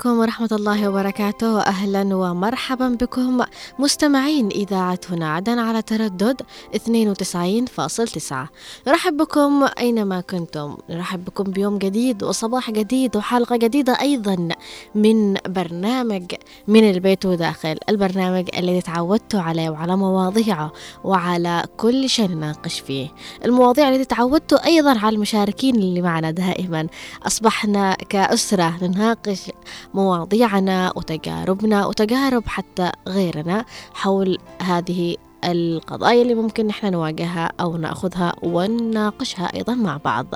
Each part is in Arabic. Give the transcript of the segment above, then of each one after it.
عليكم ورحمة الله وبركاته. وأهلا ومرحبا بكم مستمعين إذاعة هنا عدن على تردد 92.9 نرحب بكم أينما كنتم. نرحب بكم بيوم جديد وصباح جديد وحلقة جديدة أيضا من برنامج من البيت وداخل البرنامج الذي تعودتوا عليه وعلى مواضيعه وعلى كل شيء نناقش فيه. المواضيع التي تعودتوا أيضا على المشاركين اللي معنا دائما. أصبحنا كأسرة نناقش مواضيعنا وتجاربنا وتجارب حتى غيرنا حول هذه القضايا اللي ممكن نحن نواجهها أو نأخذها ونناقشها أيضا مع بعض.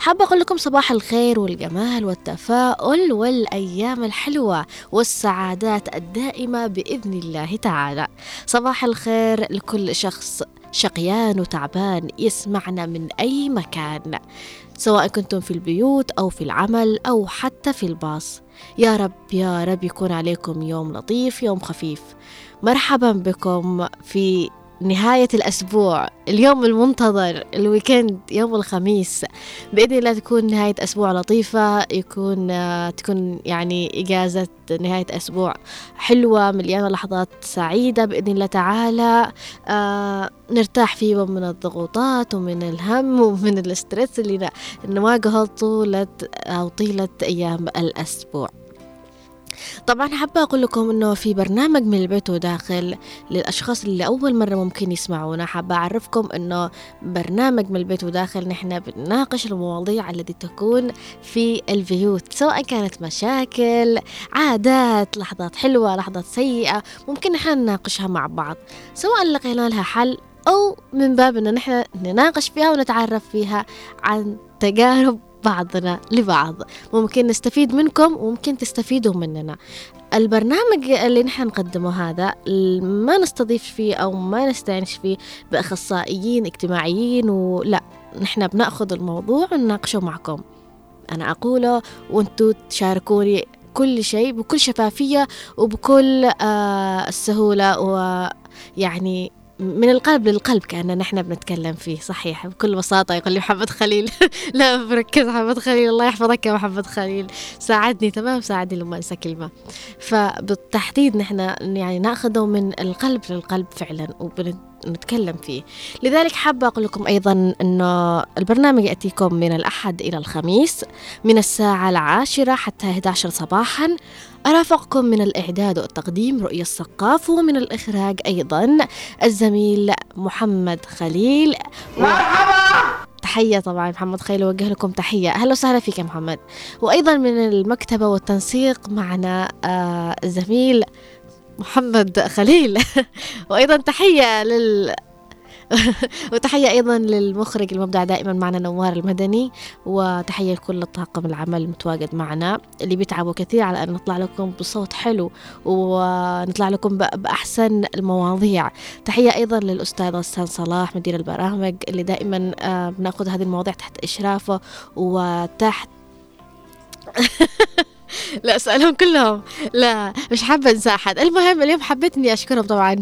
حابة أقول لكم صباح الخير والجمال والتفاؤل والأيام الحلوة والسعادات الدائمة بإذن الله تعالى. صباح الخير لكل شخص شقيان وتعبان يسمعنا من أي مكان. سواء كنتم في البيوت أو في العمل أو حتى في الباص. يا رب يا رب يكون عليكم يوم لطيف يوم خفيف. مرحبا بكم في نهاية الأسبوع اليوم المنتظر ال weekend يوم الخميس. بإذن الله تكون نهاية أسبوع لطيفة يكون تكون يعني إجازة نهاية أسبوع حلوة مليانة لحظات سعيدة. بإذن الله تعالى آه نرتاح فيه من الضغوطات ومن الهم ومن ال stress اللي نواجهه طولة أو طيلة أيام الأسبوع. طبعا حابة أقول لكم إنه في برنامج من البيت وداخل للأشخاص اللي أول مرة ممكن يسمعونا. حابة أعرفكم إنه برنامج من البيت وداخل نحن بنناقش المواضيع التي تكون في البيوت سواء كانت مشاكل عادات لحظات حلوة لحظات سيئة ممكن نحن نناقشها مع بعض. سواء لقينا لها حل أو من باب إن نحن نناقش فيها ونتعرف فيها عن تجارب بعضنا لبعض. ممكن نستفيد منكم وممكن تستفيدوا مننا. البرنامج اللي نحن نقدمه هذا ما نستضيف فيه أو ما نستعنش فيه بأخصائيين اجتماعيين ولا نحن بنأخذ الموضوع ونناقشه معكم. أنا أقوله وأنتوا تشاركوني كل شيء بكل شفافية وبكل آه السهولة ويعني من القلب للقلب كأننا نحن بنتكلم فيه صحيح. بكل بساطة يقول لي محمد خليل. لا بركز. محمد خليل الله يحفظك يا محمد خليل. ساعدني تمام؟ ساعدني لما أنسى كلمة. فبالتحديد نحن يعني نأخذه من القلب للقلب فعلا وبن نتكلم فيه. لذلك حابة أقول لكم أيضا أنه البرنامج يأتيكم من الأحد إلى الخميس من الساعة العاشرة حتى 11 صباحا. أرافقكم من الإعداد والتقديم رؤية السقاف ومن الإخراج أيضا الزميل محمد خليل. مرحبا! تحية طبعا محمد خليل أوجه لكم تحية. أهلا وسهلا فيك يا محمد. وأيضا من المكتبة والتنسيق معنا آه الزميل محمد خليل. وأيضا تحية لل وتحية أيضا للمخرج المبدع دائما معنا نوار المدني وتحية لكل الطاقم العمل المتواجد معنا اللي بيتعبوا كثير على أن نطلع لكم بصوت حلو ونطلع لكم بأحسن المواضيع. تحية أيضا للأستاذ غسان صلاح مدير البرامج اللي دائما بنأخذ هذه المواضيع تحت إشرافه وتحت لا أسألهم كلهم. لا مش حابة أنسى أحد. المهم اليوم حبيت إني أشكرهم طبعا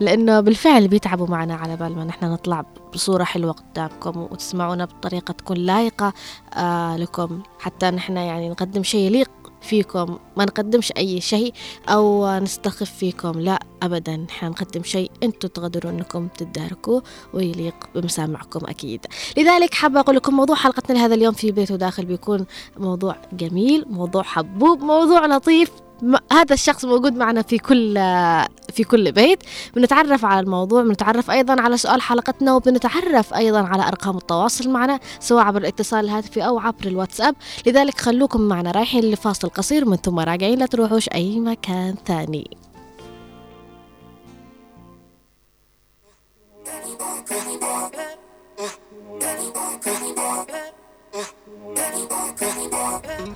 لأنه بالفعل بيتعبوا معنا على بال ما نحن نطلع بصورة حلوة قدامكم وتسمعونا بطريقة تكون لايقة آه لكم. حتى نحن يعني نقدم شيء يليق فيكم. ما نقدمش أي شيء أو نستخف فيكم. لا أبدا. نحن نقدم شيء. أنتم تقدروا أنكم تداركوه ويليق بمسامعكم أكيد. لذلك حابة أقول لكم موضوع حلقتنا لهذا اليوم في بيت وداخل بيكون موضوع جميل موضوع حبوب موضوع لطيف. هذا الشخص موجود معنا في كل في كل بيت. بنتعرف على الموضوع بنتعرف أيضا على سؤال حلقتنا وبنتعرف أيضا على أرقام التواصل معنا سواء عبر الاتصال الهاتفي أو عبر الواتساب. لذلك خلوكم معنا رايحين لفاصل قصير من ثم راجعين لا تروحوش أي مكان ثاني.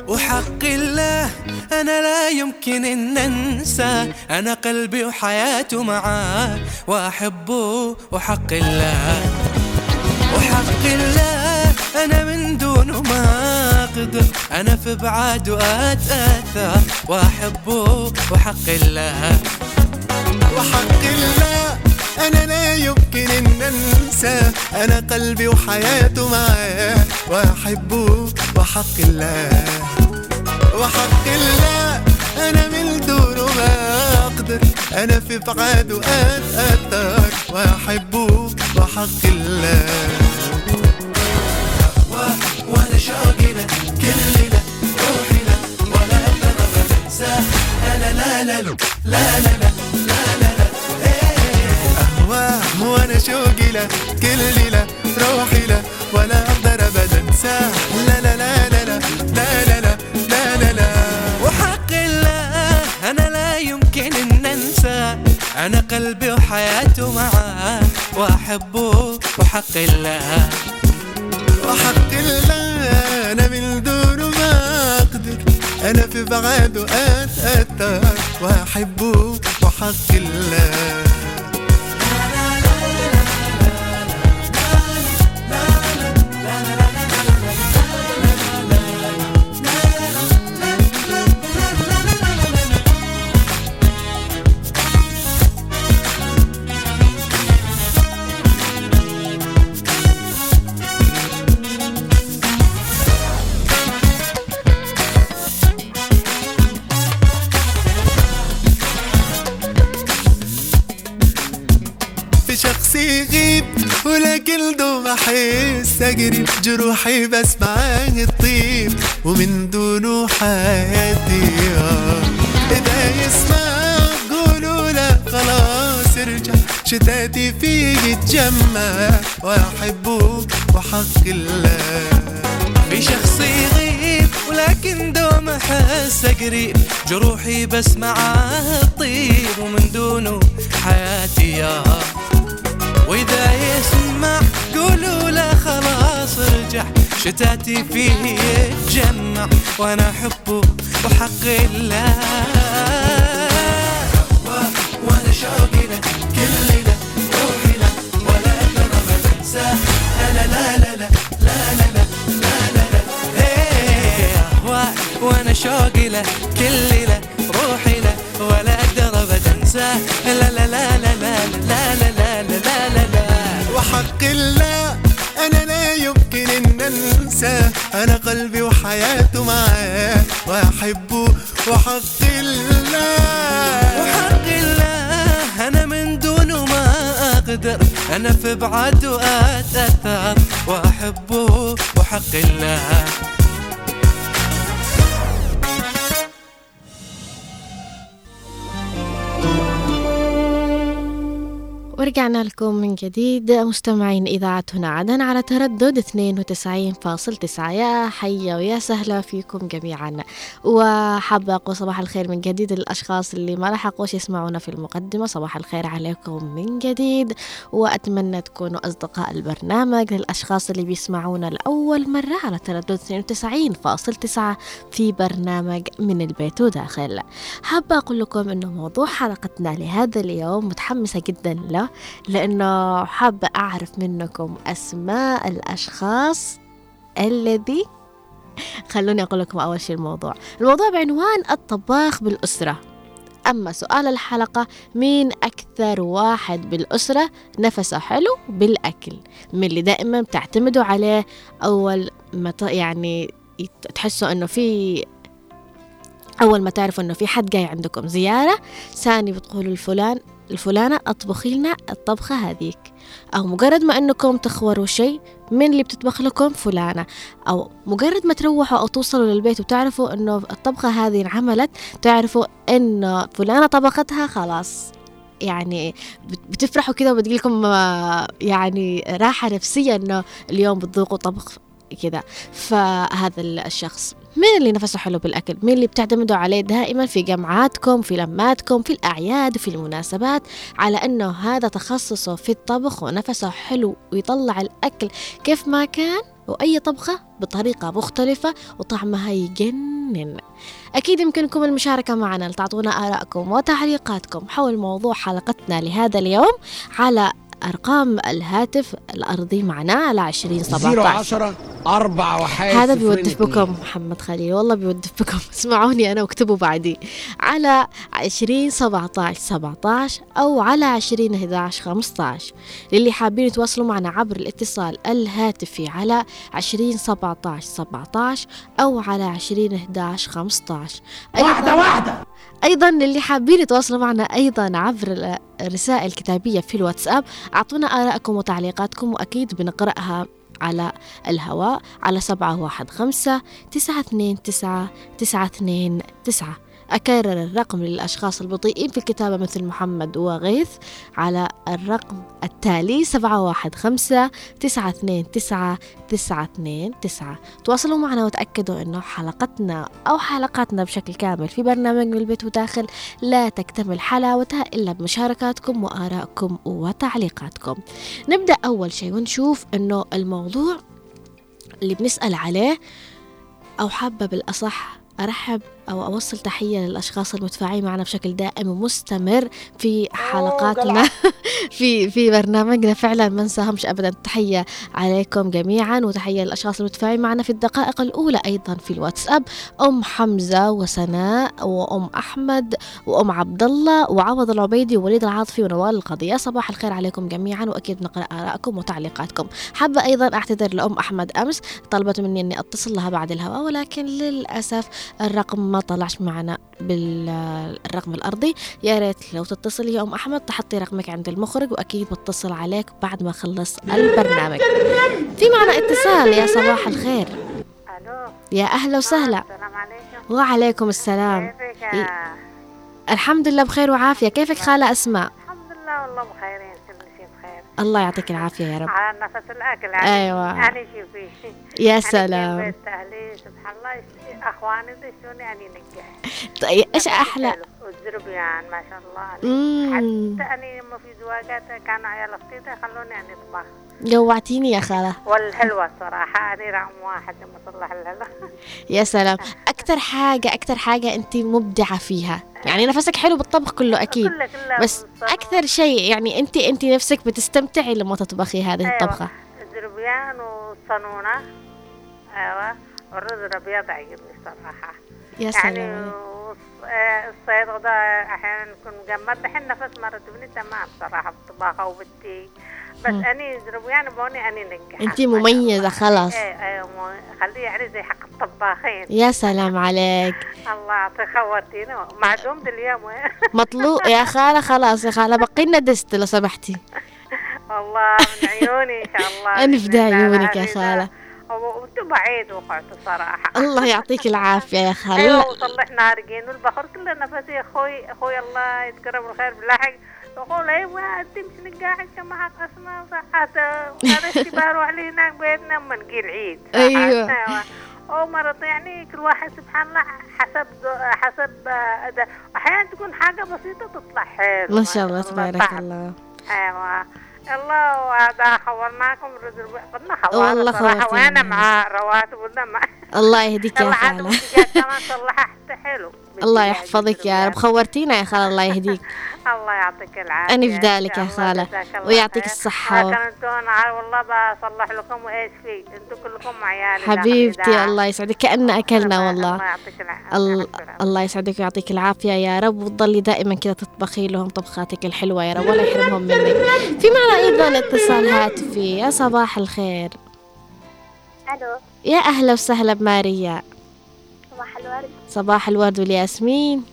وحق الله أنا لا يمكن أن أنسى. أنا قلبي وحياته معاه وأحبه وحق الله. وحق الله أنا من دونه ما أقدر. أنا في بعاد وأتأثر. وأحبه وحق الله. وحق الله. أنا لا يمكن أن انساه أنا قلبي وحياته معاه. وأحبه وحق الله. وحق الله أنا من دونه ما أقدر. أنا في بعاده اتاثر وأحبه وحق الله. وأنا شوقنا كلنا روحنا ولا أنا ما بنساه لا لا لا لا لا لا لا, لا, لا, لا وأنا شوقي لك كل ليلة روحي لك ولا أقدر ابدا انساه لا لا لا لا لا لا لا لا لا لا لا وحق الله أنا لا يمكن ان انسى أنا قلبي وحياته معاه واحبه وحق الله وحق الله أنا من دونه ما أقدر أنا في بعاده اتاثر واحبه وحق الله احس اجري جروحي بس معاه الطيب. ومن دونه حياتي آه. إذا يسمع قولوا لا خلاص ارجع. شتاتي فيه يتجمع واحبه وحق الله. في شخص يغيب ولكن دوم أحس قريب جروحي بس معاه الطيب ومن دونه شتاتي فيه يتجمع وأنا احبه وحق الله وأنا شوقي لك كل لك روحي لك ولا أقدر ابدا انساه لا لا لا لا لا لا لا لا لا إيه، أهواك وأنا شوقي له كل له روحي له ولا أقدر ابدا انساه لا لا لا لا لا لا لا لا لا لا وحق الله انساه أنا قلبي وحياته معاه. وأحبه وحق الله. وحق الله أنا من دونه ما أقدر. أنا في بعده اتاثر وأحبه وحق الله. ورجعنا لكم من جديد. مستمعين إذاعة هنا عدن على تردد 92.9 يا حيا ويا سهلا فيكم جميعا. وحابة أقول صباح الخير من جديد للأشخاص اللي ما لحقوش يسمعونا في المقدمة. صباح الخير عليكم من جديد. وأتمنى تكونوا أصدقاء البرنامج للأشخاص اللي بيسمعونا لأول مرة على تردد 92.9 في برنامج من البيت وداخل. حابة أقول لكم أنه موضوع حلقتنا لهذا اليوم متحمسة جدا له. لأنه حابة أعرف منكم أسماء الأشخاص الذي خلوني أقول لكم أول شيء الموضوع. الموضوع بعنوان الطباخ بالأسرة. أما سؤال الحلقة مين أكثر واحد بالأسرة نفسه حلو بالأكل؟ من اللي دائما بتعتمدوا عليه أول ما يعني تحسوا أنه في أول ما تعرفوا أنه في حد جاي عندكم زيارة ثاني بتقولوا الفلان الفلانة أطبخي لنا الطبخة هذيك. أو مجرد ما أنكم تخوروا شيء من اللي بتطبخ لكم؟ فلانة. أو مجرد ما تروحوا أو توصلوا للبيت وتعرفوا أنه الطبخة هذه انعملت تعرفوا أنه فلانة طبختها خلاص. يعني بت- بتفرحوا كده وبتجيلكم آه، يعني راحة نفسية أنه اليوم بتذوقوا طبخ كده. فهذا الشخص. مين اللي نفسه حلو بالأكل؟ مين اللي بتعتمدوا عليه دائما في جمعاتكم في لماتكم في الأعياد وفي المناسبات؟ على أنه هذا تخصصه في الطبخ ونفسه حلو ويطلع الأكل كيف ما كان وأي طبخة بطريقة مختلفة وطعمها يجنن. أكيد يمكنكم المشاركة معنا لتعطونا آرائكم وتعليقاتكم حول موضوع حلقتنا لهذا اليوم على أرقام الهاتف الأرضي معنا على 20 زيرو 17 عشرة أربع وحايد هذا بيودف. بكم محمد خليل والله بيودف بكم. اسمعوني أنا واكتبوا بعدي. على عشرين سبعة عشر سبعة أو على عشرين أحد خمسة للي حابين يتواصلوا معنا عبر الاتصال الهاتفي على عشرين سبعة سبعة أو على عشرين أحد خمسة واحدة واحدة. أيضا للي حابين يتواصلوا معنا أيضا عبر الرسائل الكتابية في الواتساب أعطونا آراءكم وتعليقاتكم وأكيد بنقرأها على الهواء على سبعة واحد خمسة تسعة اثنين تسعة تسعة اثنين تسعة. أكرر الرقم للأشخاص البطيئين في الكتابة مثل محمد وغيث على الرقم التالي سبعة واحد خمسة تسعة اثنين تسعة تسعة اثنين تسعة. تواصلوا معنا وتأكدوا أنه حلقتنا أو حلقاتنا بشكل كامل في برنامج من البيت وداخل لا تكتمل حلاوتها إلا بمشاركاتكم وآرائكم وتعليقاتكم. نبدأ أول شيء ونشوف أنه الموضوع اللي بنسأل عليه أو حابة بالأصح أرحب أو أوصل تحية للأشخاص المتفاعلين معنا بشكل دائم ومستمر في حلقاتنا. في في برنامجنا. فعلا ما ننساهمش أبدا. تحية عليكم جميعا وتحية للأشخاص المتفاعلين معنا في الدقائق الأولى أيضا في الواتساب. أم حمزة وسناء وأم أحمد وأم عبد الله وعوض العبيدي ووليد العاطفي ونوال القضية. صباح الخير عليكم جميعا وأكيد نقرأ آرائكم وتعليقاتكم. حابة أيضا أعتذر لأم أحمد أمس طلبت مني أني أتصل لها بعد الهواء ولكن للأسف الرقم ما طلعش معنا بالرقم الأرضي. يا ريت لو تتصلي يا أم أحمد تحطي رقمك عند المخرج وأكيد بتصل عليك بعد ما أخلص البرنامج. في معنا اتصال يا صباح الخير. ألو. يا أهلا وسهلا. السلام عليكم. وعليكم السلام. كيفك؟ الحمد لله بخير وعافية. كيفك خالة أسماء؟ الحمد لله والله بخيرين كل شيء بخير. الله يعطيك العافية يا رب. على نفس الأكل أيوة. أنا شوفي. يا سلام. سبحان الله. أخواني دشوني اني نجح طيب إيش أحلى؟ والزربيان ما شاء الله مم. حتى اني لما في زواجات كانوا عيال أختي خلوني اني أطبخ. جوعتيني يا خالة. والحلوة صراحة اني رقم واحد لما اصلح الحلوة. يا سلام. أكتر حاجة أكتر حاجة أنت مبدعة فيها. يعني نفسك حلو بالطبخ كله أكيد كله كله بس بالصبر. أكثر شيء يعني أنت أنت نفسك بتستمتعي لما تطبخي هذه أيوة. الطبخة. الزربيان والصنونه أيوه. والرز الابيض عجبني صراحة يا يعني سلام آه، الصيد غدا أحيانا نكون مجمد دحين نفس مرت ابني تمام صراحة بالطباخه وبالتي بس مم. أني زربيان بوني أني ننجح. أنت مميزة خلاص. إيه إيه خليه يعني زي حق الطباخين. يا سلام عليك. الله يعطيك خورتيني معدوم اليوم؟ مطلوب. يا خالة خلاص يا خالة بقي لنا دست لو سمحتي. والله من عيوني إن شاء الله. الله. عيونك يا العزيزة. خالة و- وأنتم بعيد وقعتوا صراحة. الله يعطيك العافية يا خالة. أيوه لا، وصلحنا هارجين والبحر كله نفسي أخوي أخوي الله يذكره بالخير باللاحق يقول أيوه انت مش نقاعد معك اسماء صحات هذا اشتباه روح لي هناك بيتنا اما نجي العيد أيوة. أو مرض يعني كل واحد سبحان الله حسب حسب أحيانا تكون حاجة بسيطة تطلع حلو ما شاء الله تبارك. الله. أيوه. الله وهذا خورناكم رزق قلنا خورنا والله صراحة. وأنا مع رواتب مع الله يهديك يا حلو. الله يحفظك يا رب. خورتينا يا خالة الله يهديك. الله يعطيك العافية. أنا في ذلك يا الله ويعطيك خير. الصحة. كنتوا أنا والله بصلح لكم وإيش في. أنتم كلكم عيالي حبيبتي. الله يسعدك. كأن أكلنا الله- والله. الله يعطيك العافية. ال- الله يسعدك ويعطيك العافية يا رب. وتضلي دائما كذا تطبخي لهم طبخاتك الحلوة يا رب. ولا يحرمهم منك. في معنا أيضا اتصال هاتفي. يا صباح الخير. ألو. يا أهلا وسهلا بماريا. صباح الورد. صباح الورد والياسمين.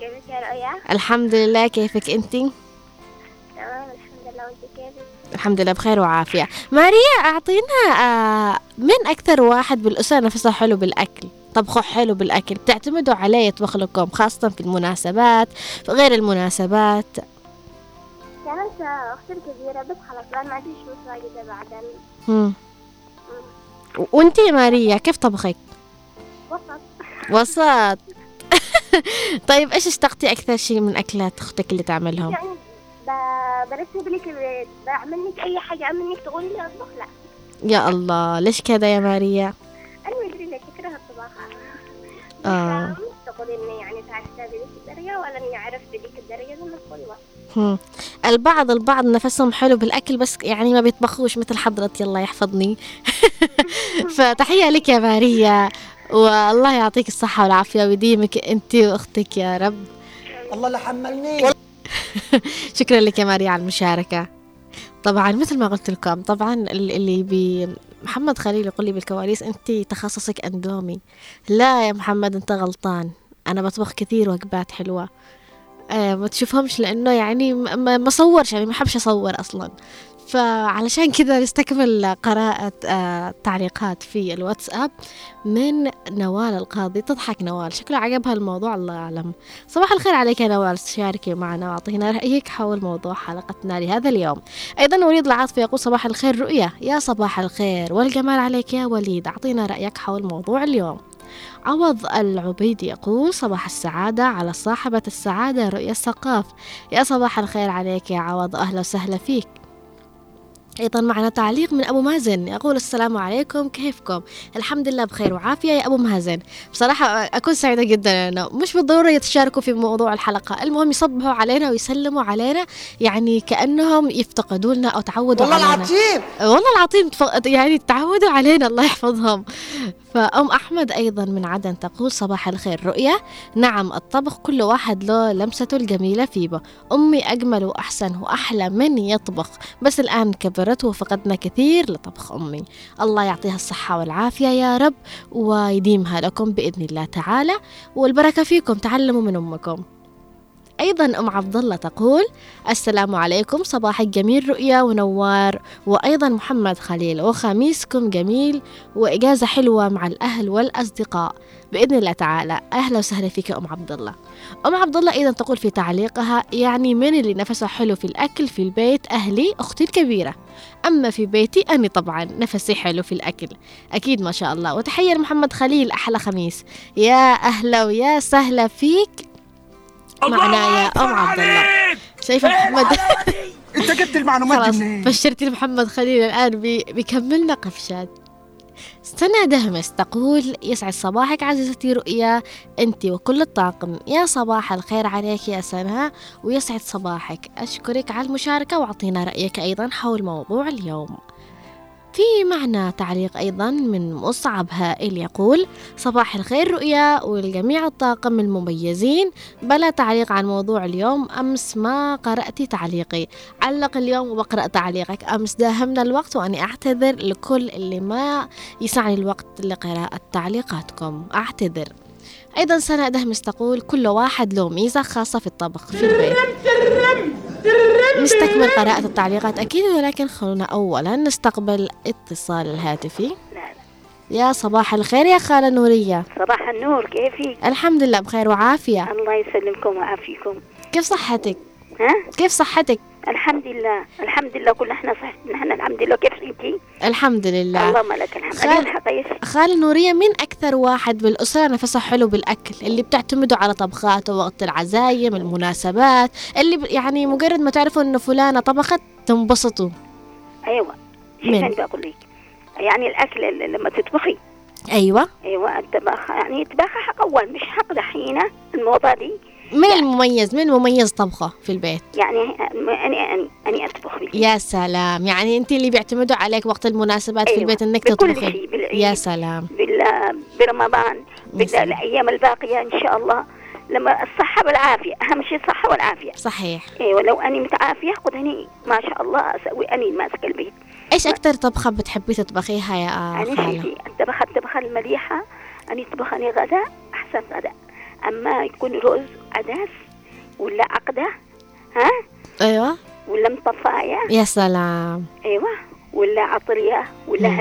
كيفك يا رؤيا؟ الحمد لله كيفك أنتي؟ تمام الحمد لله. وأنت كيفك؟ الحمد لله بخير وعافية. ماريا أعطينا آه، من أكثر واحد بالأسرة نفسه حلو بالأكل. طبخه حلو بالأكل. بتعتمدوا عليه يطبخ لكم خاصة في المناسبات في غير المناسبات. كانت أختي الكبيرة بس خلاص ما عنديش متواجدة بعد وانتي يا ماريا كيف طبخك؟ وسط وسط طيب إيش اشتقتي أكثر شيء من أكلات أختك اللي تعملهم؟ يعني ب- برتب لك البيت بعمل لك أي حاجة اعمل لك تقولي لي أطبخ لا يا الله ليش كذا يا ماريا؟ أنا ما أدري ليش اكره الطباخة آه. الدرجة ولا إني عرفت بذيك الدرجة زي ما تقولي بس هم. البعض البعض نفسهم حلو بالأكل بس يعني ما بيطبخوش مثل حضرتي الله يحفظني. فتحية لك يا ماريا. والله يعطيك الصحة والعافية ويديمك أنت وأختك يا رب. الله لا حملني. شكرا لك يا ماريا على المشاركة. طبعا مثل ما قلت لكم طبعا ال- اللي بي محمد خليل يقول لي بالكواليس أنت تخصصك أندومي. لا يا محمد أنت غلطان. أنا بطبخ كثير وجبات حلوة. آه ما تشوفهمش لأنه يعني ما- صورش يعني ما حبش أصور أصلا. فعلشان كذا نستكمل قراءة آه تعليقات في الواتساب من نوال القاضي. تضحك نوال شكله عجبها الموضوع الله أعلم صباح الخير عليك يا نوال شاركي معنا وأعطينا رأيك حول موضوع حلقتنا لهذا اليوم. أيضا وليد العاطفي يقول صباح الخير رؤية يا صباح الخير والجمال عليك يا وليد. أعطينا رأيك حول موضوع اليوم. عوض العبيدي يقول صباح السعادة على صاحبة السعادة رؤية الثقاف يا صباح الخير عليك يا عوض أهلا وسهلا فيك. أيضا معنا تعليق من أبو مازن. يقول السلام عليكم كيفكم؟ الحمد لله بخير وعافية يا أبو مازن. بصراحة أكون سعيدة جدا أنه مش بالضرورة يتشاركوا في موضوع الحلقة. المهم يصبحوا علينا ويسلموا علينا يعني كأنهم يفتقدونا أو تعودوا والله علينا. العظيم! والله العظيم يعني تعودوا علينا الله يحفظهم. فأم أحمد أيضا من عدن تقول صباح الخير. رؤية نعم الطبخ كل واحد له لمسته الجميلة فيه. أمي أجمل وأحسن وأحلى من يطبخ. بس الآن كبرت وفقدنا كثير لطبخ أمي. الله يعطيها الصحة والعافية يا رب ويديمها لكم بإذن الله تعالى. والبركة فيكم تعلموا من أمكم. أيضا أم عبد الله تقول السلام عليكم صباحك جميل رؤيا ونوار وأيضا محمد خليل. وخميسكم جميل وإجازة حلوة مع الأهل والأصدقاء. بإذن الله تعالى أهلا وسهلا فيك يا أم عبد الله أم عبد الله أيضا تقول في تعليقها يعني من اللي نفسه حلو في الأكل في البيت أهلي أختي الكبيرة. أما في بيتي أنا طبعا نفسي حلو في الأكل. أكيد ما شاء الله. وتحية لمحمد خليل أحلى خميس. يا أهلا ويا سهلا فيك. معنا يا أم عبد الله. شايفة محمد؟ أنت جبت المعلومات دي منين؟ بشرتي لمحمد خليل الآن بي بيكملنا قفشات سنة دهمس تقول يسعد صباحك عزيزتي رؤيا أنت وكل الطاقم. يا صباح الخير عليك يا سناء ويسعد صباحك. أشكرك على المشاركة وأعطينا رأيك أيضا حول موضوع اليوم. في معنا تعليق أيضا من مصعب هائل يقول صباح الخير رؤيا والجميع الطاقم المميزين. بلا تعليق عن موضوع اليوم أمس ما قرأت تعليقي. علق اليوم وبقرأ تعليقك. أمس داهمنا الوقت وأني أعتذر لكل اللي ما يسعني الوقت لقراءة تعليقاتكم. أعتذر. أيضا سنة دهمس تقول كل واحد له ميزة خاصة في الطبخ في البيت. نستكمل قراءة التعليقات أكيد ولكن خلونا أولا نستقبل اتصال الهاتفي يا صباح الخير يا خالة نورية صباح النور كيفك؟ الحمد لله بخير وعافية الله يسلمكم ويعافيكم كيف صحتك؟ ها؟ كيف صحتك؟ الحمد لله الحمد لله كل إحنا صح نحن الحمد لله كيف انتي؟ الحمد لله اللهم لك الحمد. خال- خالة نورية مين أكثر واحد بالأسرة نفسه حلو بالأكل؟ اللي بتعتمدوا على طبخاته وقت العزايم المناسبات اللي ب- يعني مجرد ما تعرفوا إنه فلانة طبخت تنبسطوا. أيوه. من؟ شو كان بقول لك؟ يعني الأكل اللي لما تطبخي. أيوة. أيوه الطبخ يعني طباخة حق أول مش حق دحين الموضة دي. مين المميز مين المميز طبخه في البيت؟ يعني اني اني اني أطبخ بالبيت يا سلام. يعني أنت اللي بيعتمدوا عليك وقت المناسبات في أيوة، البيت إنك بكل تطبخي. يا سلام. بال- برمضان سلام. بالايام الباقية إن شاء الله. لما الصحة والعافية أهم شيء الصحة والعافية. صحيح. أيوه لو أني متعافية خذ هني ما شاء الله أسوي أني ماسك البيت. إيش أكثر طبخة بتحبي تطبخيها يا خالة؟ شيء. الطبخة الطبخة المليحة أني طبخني غداء أحسن غداء. أما يكون رز عدس ولا عقده ها؟ أيوة. ولا مطفاية؟ يا سلام. أيوه. ولا عطريه ولا مم.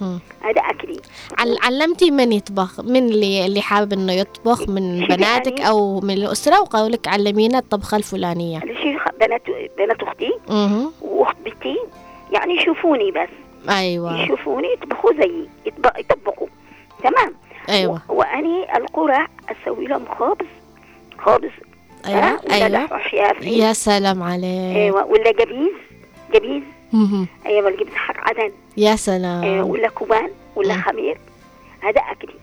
مم. هذا أكلي. عل- علمتي من يطبخ. من اللي اللي حابب إنه يطبخ؟ من بناتك يعني- أو من الأسرة؟ وقولك علمينا الطبخة الفلانية. الشيء بنات بنات أختي. أها واخت بنتي يعني يشوفوني بس. أيوه. يشوفوني يطبخوا زيي. يطب- يطبخوا تمام؟ أيوه. و- وأني القرع أسوي لهم خبز. خبز أيوه ها؟ ولا أيوه. لحوح يافي يا سلام عليك. أيوه ولا جبيز؟ جبيز. أيوه الجبيز حق عدن. يا أيوه سلام ولا كوبان ولا مم. خمير. هذا أكلي.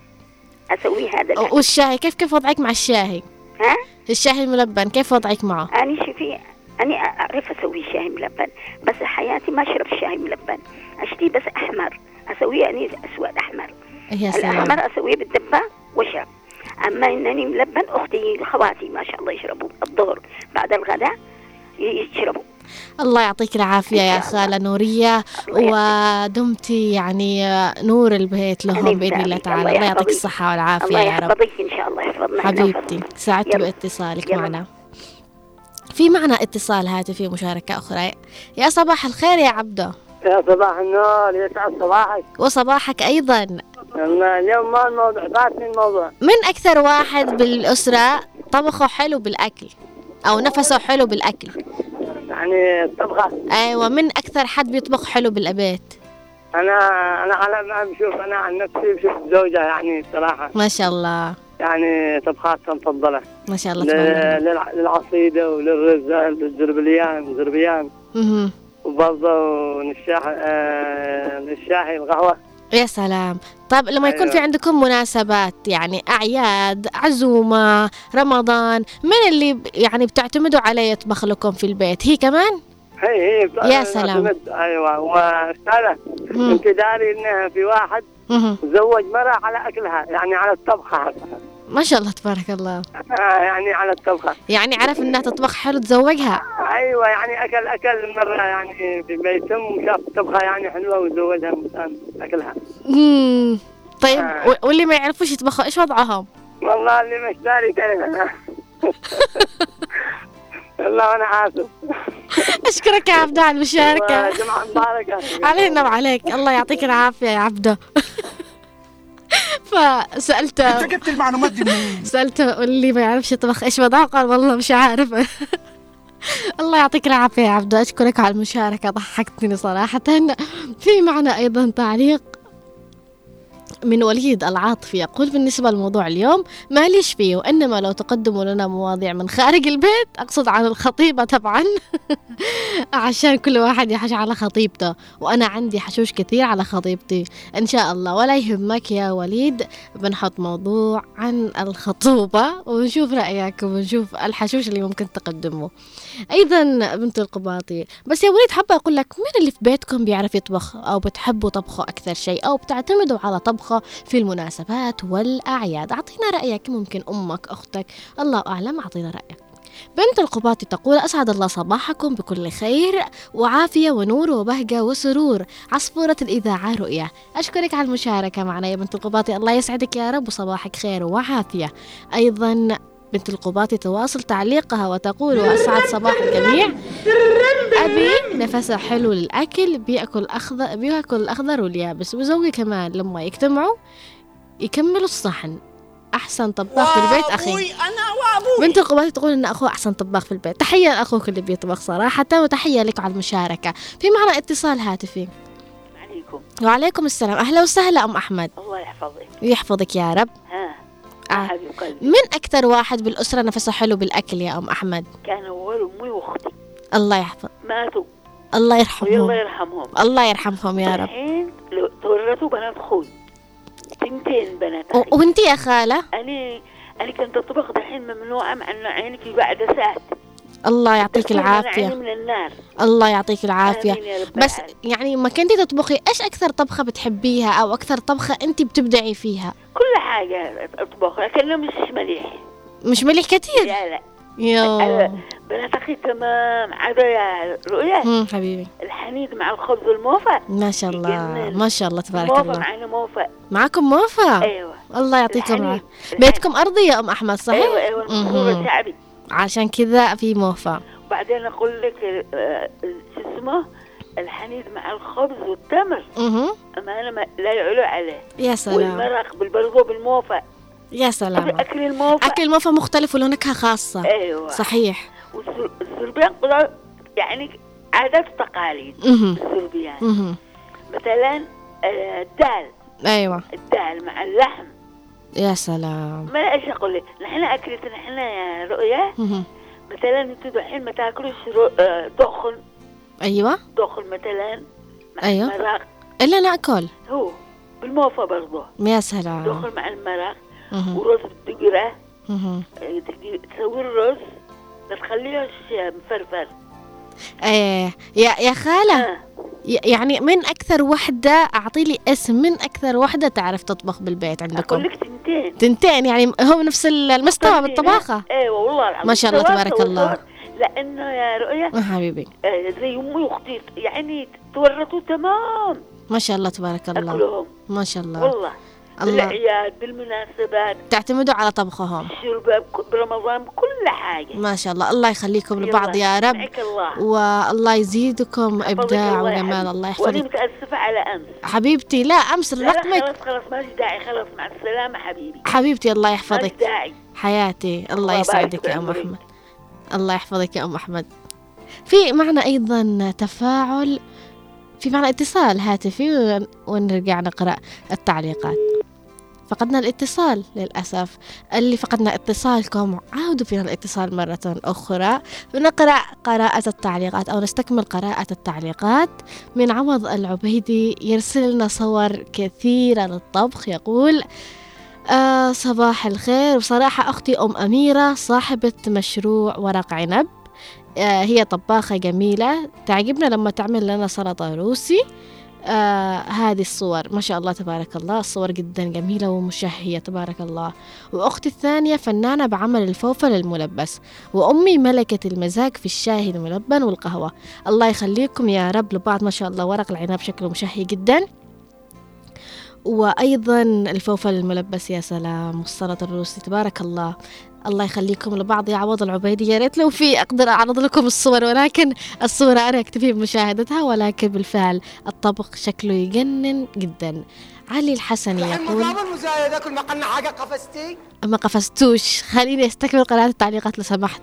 اسويه هذا الأكل. والشاي كيف كيف وضعك مع الشاي؟ ها؟ الشاي الملبن كيف وضعك معه؟ أنا شوفي أنا أعرف أسوي شاي ملبن بس حياتي ما اشرب شاي ملبن. اشتي بس أحمر. أسويه اني أسود أحمر. يا سلام. الأحمر أسويه بالدبة وأشرب. أما إنني ملبن أختي خواتي ما شاء الله يشربوا الظهر بعد الغداء يشربوا الله يعطيك العافية يا إن الله. خالة نورية ودمتي يعني نور البيت لهم بإذن الله. تعالى الله الله يعطيك. الصحة والعافية الله يا رب يحفظك إن شاء الله يحفظنا حبيبتي. سعدت. باتصالك يلا. معنا في معنا اتصال هاتفي مشاركة أخرى يا صباح الخير يا عبدو يا صباح النور يسعد صباحك وصباحك أيضا اليوم ما الموضوع فاتني الموضوع. من أكثر واحد بالأسرة طبخه حلو بالأكل أو نفسه حلو بالأكل. يعني الطبخة؟ أيوة من أكثر حد بيطبخ حلو بالبيت أنا أنا على ما بشوف أنا عن نفسي بشوف زوجة يعني صراحة. ما شاء الله. يعني طبخاتها مفضلة ما شاء الله للعصيدة وللرز للزربليان زربيان. وبرضه للشاحي آه للشاحي القهوة. يا سلام طيب لما يكون أيوة. في عندكم مناسبات يعني أعياد عزومة رمضان من اللي يعني بتعتمدوا عليه يطبخ لكم في البيت هي كمان هي هي يا سلام. أيوة وسهلة مم. أنت داري إنها في واحد. زوج مرة على أكلها يعني على الطبخة ما شاء الله تبارك الله. آه يعني على الطبخة يعني عرف إنها تطبخ حلو تزوجها. أيوه يعني أكل أكل مرة يعني في بيتهم وشاف طبخه يعني حلوة وزوجها أكلها. مم. طيب آه. واللي ما يعرفوش يطبخوا إيش وضعهم؟ والله اللي مش داري كلمه والله أنا اسف أشكرك يا عبدو على المشاركة جمعه مباركة. علينا وعليك. الله يعطيك العافية يا عبدو. فسألته انت جبت المعلومات دي منين؟ سألته اللي ما يعرفش يطبخ إيش وضعه قال والله مش عارف. الله يعطيك العافية يا عبدو أشكرك على المشاركة ضحكتني صراحة. في معنا أيضا تعليق. من وليد العاطفي يقول بالنسبة لموضوع اليوم ماليش فيه وإنما لو تقدموا لنا مواضيع من خارج البيت أقصد عن الخطيبة طبعا. عشان كل واحد يحش على خطيبته وأنا عندي حشوش كثير على خطيبتي. إن شاء الله ولا يهمك يا وليد بنحط موضوع عن الخطوبة ونشوف رأيكم ونشوف الحشوش اللي ممكن تقدمه. أيضا بنت القباطي بس يا وليد حابة أقول لك مين اللي في بيتكم بيعرف يطبخ أو بتحبوا طبخه أكثر شيء أو بتعتمدوا على طبخه في المناسبات والأعياد. أعطينا رأيك ممكن أمك أختك. الله أعلم أعطينا رأيك. بنت القباطي تقول أسعد الله صباحكم بكل خير وعافية ونور وبهجة وسرور. عصفورة الإذاعة رؤية. أشكرك على المشاركة معنا يا بنت القباطي الله يسعدك يا رب وصباحك خير وعافية. أيضا بنت القباطي تواصل تعليقها وتقول وأسعد صباح الجميع. أبي نفسه حلو للأكل بيأكل أخضر بيأكل الأخضر واليابس وزوجي كمان لما يجتمعوا يكملوا الصحن. أحسن طباخ في البيت أخي. أنا وأبوي. بنت القباطي تقول إن أخوه أحسن طباخ في البيت. تحية لأخوك اللي بيطبخ صراحة وتحية لك على المشاركة. في معنا اتصال هاتفي. عليكم. وعليكم السلام. أهلا وسهلا أم أحمد. الله يحفظك. يحفظك يا رب. ها. آه. حبيب قلبي من أكثر واحد بالأسرة نفسه حلو بالأكل يا أم أحمد؟ كان أول أمي وأختي. الله يحفظ. ماتوا. الله يرحمهم. يرحمهم. الله يرحمهم يا رب. الحين تورثوا بنات أخوي تنتين بنات و- أخي. وانت يا خالة؟ أنا أنا كنت أطبخ دحين ممنوعه مع انه عيني في بعدسات الله يعطيك العافية. من النار. الله يعطيك رب بس. يعني ما كنتي تطبخي إيش أكثر طبخة بتحبيها أو أكثر طبخة انت بتبدعي فيها؟ كل حاجة اطبخ لكنه مش مليح. مش مليح كثير لا لا. يو بنات أخي تمام عدا يا رؤيا حبيبي. الحنيذ مع الخبز والموفى. ما شاء الله. ما شاء الله تبارك موفى الله. معنا موفى. معكم موفى؟ أيوه. الله يعطيكم. العافية. بيتكم أرضي يا أم أحمد صحيح؟ أيوه أيوه. شعبي عشان كذا في موفى وبعدين أقول لك آه، شو اسمه؟ الحنيذ مع الخبز والتمر. مهم. امانه ما لا يعلو عليه. يا سلام. والمرق بالبرغو بالموفى يا سلام. اكل الموفى أكل الموفى مختلف وله نكهة خاصة. أيوه. صحيح. والسربيان يعني عادات وتقاليد. السربيان. مثلا آه، الدال. أيوة. الدال مع اللحم. يا سلام. ما إيش أقول لك؟ نحن اكلتنا نحن يا رؤيا. مثلا أنتوا دحين ما تاكلوش آه، دخن. أيوة. دخن مثلا. مع أيوة. المرق. إلا نأكل. هو بالموفى برضه يا سلام. دخن مع المرق. ورز تجي- تسوي الرز. ما تخليهش مفرفر. إيه يا يا خالة آه. يعني من أكثر وحدة أعطي لي اسم من أكثر وحدة تعرف تطبخ بالبيت أقول عندكم لك تنتين. تنتين يعني هم نفس المستوى بالطباخة؟ أيوه والله العظيم. ما شاء الله تبارك الله. لأنه يا رؤيا آه حبيبي. آه، زي أمي وأختي يعني تورطوا تمام. ما شاء الله تبارك الله. أكلهم. ما شاء الله. والله. الله. بالاعياد بالمناسبات. تعتمدوا على طبخهم. الشربة بك- برمضان بكل حاجة. ما شاء الله. الله يخليكم لبعض يا رب. الله. والله يزيدكم إبداع وجمال. الله وأنا يحفظك متأسفة على أمس. حبيبتي لا أمس لا رقمك خلاص خلاص ماليش داعي. خلاص مع السلامة حبيبي. حبيبتي الله يحفظك. داعي. حياتي. الله الله يسعدك يا أم. أحمد. الله يحفظك يا أم أحمد. في معنا أيضا تفاعل في معنا اتصال هاتفي ون- ونرجع نقرأ التعليقات. فقدنا الاتصال للأسف. اللي فقدنا اتصالكم عودوا فينا الاتصال مرة أخرى. ونقرأ قراءة التعليقات أو نستكمل قراءة التعليقات. من عوض العبيدي يرسل لنا صور كثيرة للطبخ يقول آه صباح الخير. بصراحة أختي أم أميرة صاحبة مشروع ورق عنب. آه هي طباخة جميلة. تعجبنا لما تعمل لنا سلطة روسي. هذه الصور. ما شاء الله تبارك الله. الصور جدا جميلة ومشهية تبارك الله. وأختي الثانية فنانة بعمل الفوفل الملبس وأمي ملكة المزاج في الشاي الملبن والقهوة. الله يخليكم يا رب لبعض. ما شاء الله ورق العنب شكله مشهي جدا. وأيضا الفوفل الملبس يا سلام. والسلطة الروسي تبارك الله. الله يخليكم لبعض يا عوض العبيدي. يا ريت لو في أقدر أعرض لكم الصور ولكن الصورة أنا أكتفي بمشاهدتها ولكن بالفعل الطبخ شكله يجنن جدا. علي الحسني يقول المزايدة كل ما قلنا حاجة قفزتي؟ ما قفزتوش. خليني أستكمل قراءة التعليقات لو سمحت.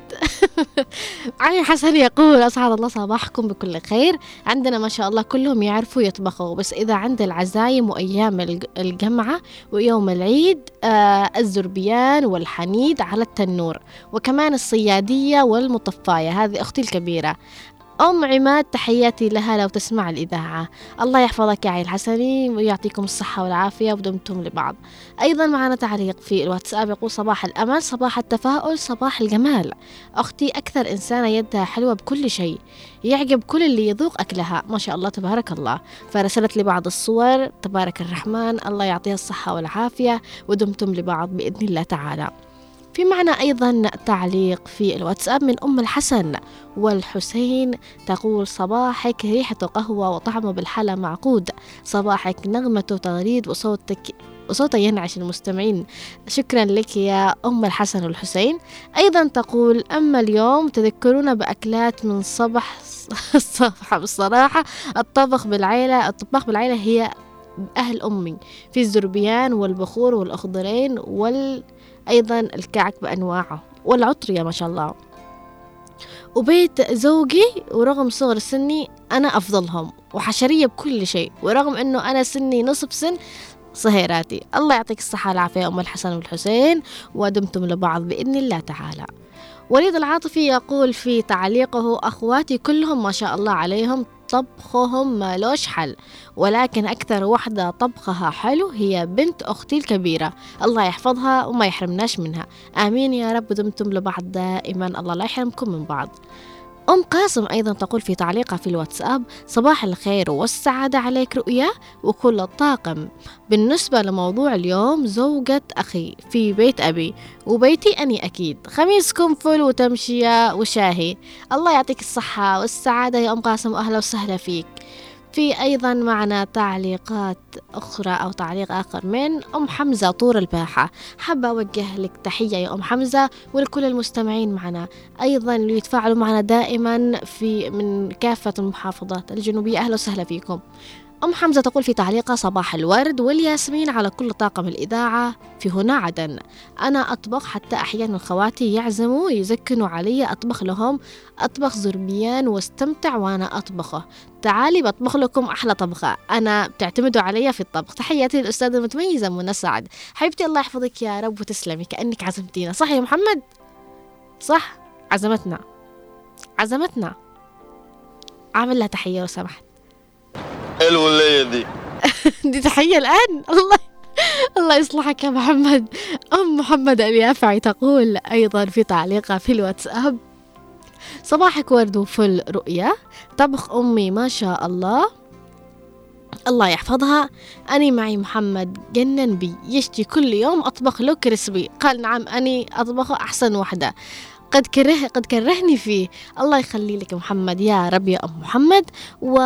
علي حسن يقول أسعد الله صباحكم بكل خير. عندنا ما شاء الله كلهم يعرفوا يطبخوا بس إذا عند العزايم وأيام الج- الجمعة ويوم العيد آه الزربيان والحنيد على التنور وكمان الصيادية والمطفاية. هذه أختي الكبيرة. أم عماد تحياتي لها لو تسمع الإذاعة. الله يحفظك يا عيل حسني ويعطيكم الصحة والعافية ودمتم لبعض. أيضا معنا تعليق في الواتساب يقول صباح الأمل صباح التفاؤل صباح الجمال. أختي أكثر إنسانة يدها حلوة بكل شيء. يعجب كل اللي يذوق أكلها. ما شاء الله تبارك الله. فرسلت لي بعض الصور تبارك الرحمن الله يعطيها الصحة والعافية ودمتم لبعض بإذن الله تعالى. في معنا أيضا تعليق في الواتساب من أم الحسن والحسين تقول صباحك ريحة قهوة وطعمه بالحلا معقود. صباحك نغمة تغريد وصوتك وصوت ينعش المستمعين. شكرا لك يا أم الحسن والحسين. أيضا تقول أما اليوم تذكرونا بأكلات من صبح الصبح بصراحة. الطبخ بالعيلة الطباخ بالعيلة هي أهل أمي. في الزربيان والبخور والأخضرين وال أيضا الكعك بأنواعه والعطرية ما شاء الله. وبيت زوجي ورغم صغر سني أنا أفضلهم وحشرية بكل شيء ورغم أنه أنا سني نصف سن صهيراتي. الله يعطيك الصحة والعافية أم الحسن والحسين ودمتم لبعض بإذن الله تعالى. وليد العاطفي يقول في تعليقه أخواتي كلهم ما شاء الله عليهم طبخهم مالوش حل ولكن أكثر وحدة طبخها حلو هي بنت أختي الكبيرة. الله يحفظها وما يحرمناش منها. آمين يا رب دمتم لبعض دائما. الله لا يحرمكم من بعض. أم قاسم أيضا تقول في تعليقها في الواتساب صباح الخير والسعادة عليك رؤيا وكل الطاقم. بالنسبة لموضوع اليوم زوجة أخي في بيت أبي وبيتي أني أكيد. خميسكم فل وتمشية وشاهي. الله يعطيك الصحة والسعادة يا أم قاسم أهلا وسهلا فيك. في أيضا معنا تعليقات أخرى أو تعليق آخر من أم حمزة طور الباحة. حابة أوجه لك تحية يا أم حمزة ولكل المستمعين معنا. أيضا اللي يتفاعلوا معنا دائما في من كافة المحافظات الجنوبية. أهلا وسهلا فيكم. أم حمزة تقول في تعليقها صباح الورد والياسمين على كل طاقم الإذاعة في هنا عدن أنا أطبخ حتى أحيانا خواتي يعزموا يزكنوا علي أطبخ لهم أطبخ زربيان واستمتع وأنا أطبخه. تعالي بطبخ لكم أحلى طبخة أنا بتعتمدوا علي في الطبخ. تحياتي للأستاذة المتميزة منى سعد. حبيبتي الله يحفظك يا رب وتسلمي كأنك عزمتينا صح يا محمد؟ صح؟ عزمتنا. عزمتنا. عامل لها تحية لو سمحت. الليلة دي. دي تحية الآن؟ الله الله يصلحك يا محمد. أم محمد اليافعي تقول أيضا في تعليقها في الواتساب. صباحك ورد وفل رؤية. طبخ أمي ما شاء الله. الله يحفظها. أني معي محمد جنن بي يشتي كل يوم أطبخ له كريسبي. قال نعم أني أطبخه أحسن وحدة. قد كره قد كرهني فيه. الله يخلي لك محمد. يا رب يا أم محمد. و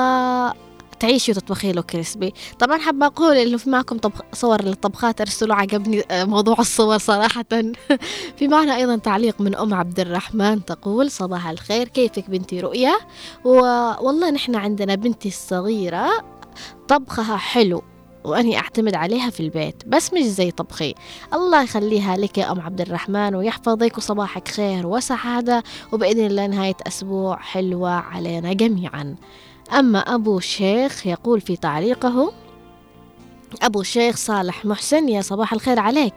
تعيشي وتطبخي له كريسبي. طبعا حابة أقول اللي في معكم طبخ صور للطبخات أرسلوا عجبني آه، موضوع الصور صراحة. في معنا أيضا تعليق من أم عبد الرحمن تقول صباح الخير كيفك بنتي رؤية والله نحن عندنا بنتي الصغيرة طبخها حلو وأني أعتمد عليها في البيت بس مش زي طبخي. الله يخليها لك يا أم عبد الرحمن ويحفظك وصباحك خير وسعادة وبإذن الله نهاية أسبوع حلوة علينا جميعا. أما أبو شيخ يقول في تعليقه أبو الشيخ صالح محسن يا صباح الخير عليك.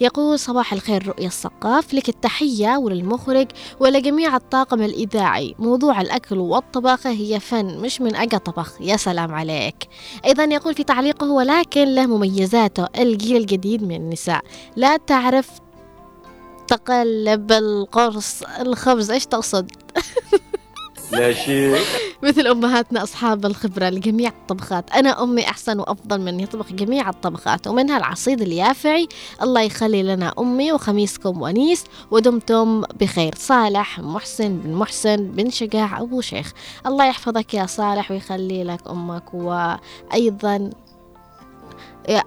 يقول صباح الخير رؤيا الثقاف لك التحية وللمخرج ولجميع الطاقم الإذاعي. موضوع الأكل والطباخة هي فن مش من أجا طبخ. يا سلام عليك. أيضا يقول في تعليقه ولكن له مميزاته الجيل الجديد من النساء. لا تعرف تقلب القرص الخبز إيش تقصد؟ لا شيء. مثل أمهاتنا أصحاب الخبرة لجميع الطبخات. أنا أمي أحسن وأفضل من يطبخ جميع الطبخات ومنها العصيد اليافعي. الله يخلي لنا أمي وخميسكم ونيس ودمتم بخير. صالح محسن بن محسن بن شجاع أبو شيخ. الله يحفظك يا صالح ويخلي لك أمك وأيضا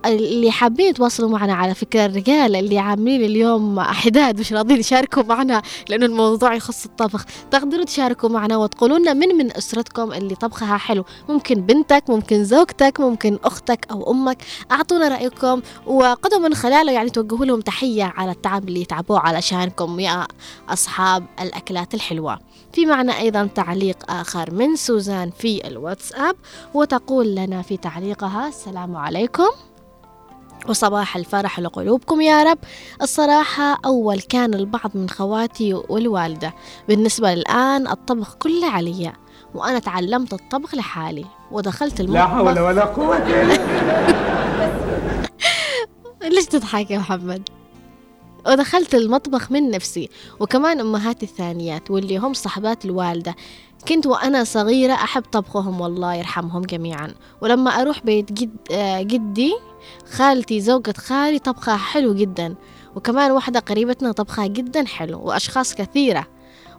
اللي حابين يتواصلوا معنا على فكرة الرجال اللي عاملين اليوم حداد مش راضيين يشاركوا معنا لأنه الموضوع يخص الطبخ. تقدروا تشاركوا معنا وتقولوا لنا من من أسرتكم اللي طبخها حلو. ممكن بنتك ممكن زوجتك ممكن أختك أو أمك. أعطونا رأيكم وقدروا من خلاله يعني توجهوا لهم تحية على التعب اللي يتعبوه علشانكم يا أصحاب الأكلات الحلوة. في معنا أيضا تعليق آخر من سوزان في الواتساب وتقول لنا في تعليقها السلام عليكم. وصباح الفرح لقلوبكم يا رب. الصراحة أول كان البعض من خواتي والوالدة. بالنسبة للآن الطبخ كله عليا وأنا تعلمت الطبخ لحالي ودخلت المطبخ. لا حول ولا قوة ليش تضحك يا محمد؟ ودخلت المطبخ من نفسي وكمان أمهاتي الثانيات واللي هم صحبات الوالدة. كنت وأنا صغيرة أحب طبخهم والله يرحمهم جميعا. ولما أروح بيت جد آه، جدي خالتي زوجة خالي طبخها حلو جدا وكمان واحدة قريبتنا طبخها جدا حلو وأشخاص كثيرة.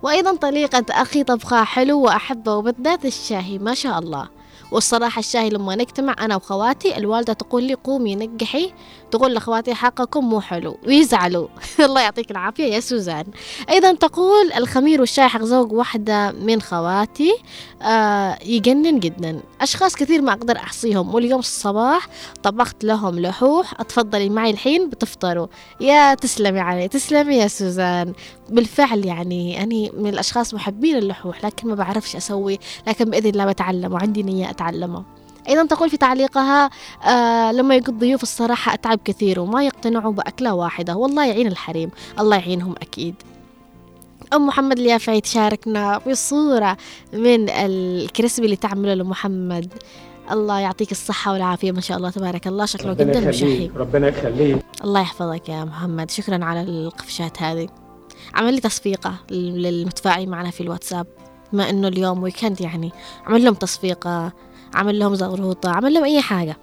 وأيضا طريقة أخي طبخها حلو وأحبه وبالذات الشاهي ما شاء الله. والصراحة الشاهي لما نجتمع أنا وخواتي الوالدة تقول لي قومي نقحي تقول لأخواتي حقكم مو حلو ويزعلوا. الله يعطيك العافية يا سوزان. أيضا تقول الخمير والشاي حق زوج واحدة من خواتي آه يجنن جدا. أشخاص كثير ما أقدر أحصيهم واليوم الصباح طبخت لهم لحوح. اتفضلي معي الحين بتفطروا. يا تسلمي علي تسلمي يا سوزان. بالفعل يعني أنا من الأشخاص محبين اللحوح لكن ما بعرفش أسوي لكن بإذن الله بتعلم وعندي نية أتعلمه أيضا تقول في تعليقها آه لما يجي الضيوف الصراحة أتعب كثير وما يقتنعوا بأكلة واحدة. والله يعين الحريم. الله يعينهم أكيد. أم محمد اليافعي تشاركنا بصورة من الكريسبي اللي تعمله لمحمد. الله يعطيك الصحة والعافية ما شاء الله تبارك الله. شكله جدا مشهي ربنا يخليك. الله يحفظك يا محمد. شكرا على القفشات هذه. عمل لي تصفيقة للمتفاعلين معنا في الواتساب. بما إنه اليوم ويكند يعني. عمل لهم تصفيقة. عمل لهم زغروطة عمل لهم أي حاجة.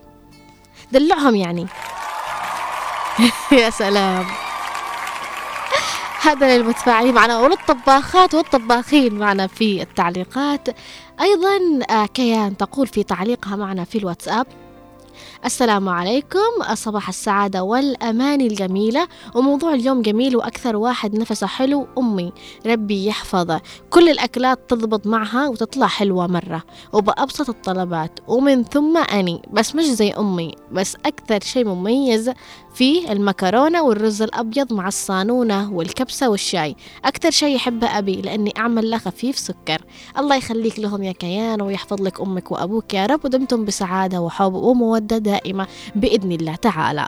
دلعهم يعني. يا سلام. هذا للمتفاعلين معنا وللطباخات والطباخين معنا في التعليقات. أيضا آه، كيان تقول في تعليقها معنا في الواتساب. السلام عليكم. صباح السعادة والأمان الجميلة وموضوع اليوم جميل وأكثر واحد نفسه حلو أمي. ربي يحفظه. كل الأكلات تضبط معها وتطلع حلوة مرة. وبأبسط الطلبات. ومن ثم أني. بس مش زي أمي. بس أكثر شيء مميز فيه المكرونة والرز الأبيض مع الصانونة والكبسة والشاي. أكثر شيء يحبه أبي لأني أعمل له خفيف سكر. الله يخليك لهم يا كيان ويحفظ لك أمك وأبوك. يا رب ودمتم بسعادة وحب ومودة. مودة دائمة بإذن الله تعالى.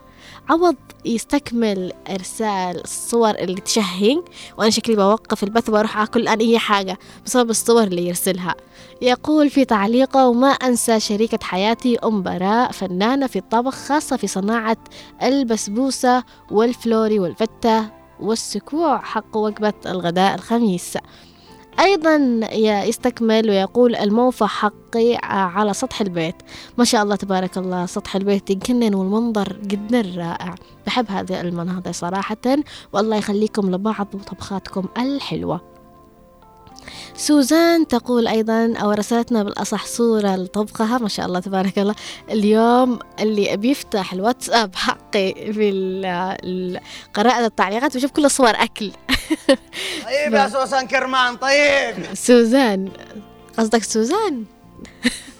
عوض يستكمل إرسال الصور اللي تشهي وأنا شكلي بوقف البث وأروح أكل الآن. أي حاجة بسبب الصور اللي يرسلها. يقول في تعليقه وما أنسى شريكة حياتي أم براء فنانة في الطبخ خاصة في صناعة البسبوسة والفلوري والفتة والسكوع. حق وجبة الغداء الخميس. أيضا يستكمل ويقول الموفى حقي على سطح البيت. ما شاء الله تبارك الله سطح البيت يجنن والمنظر جدا رائع. بحب هذه المناظر صراحة والله يخليكم لبعض وطبخاتكم الحلوة. سوزان تقول أيضا أو رسلتنا بالأصح صورة لطبخها ما شاء الله تبارك الله. اليوم اللي بيفتح الواتساب حقي في قراءة التعليقات بشوف كل صور أكل. طيب يا سوسن كرمان طيب. سوزان. قصدك سوزان؟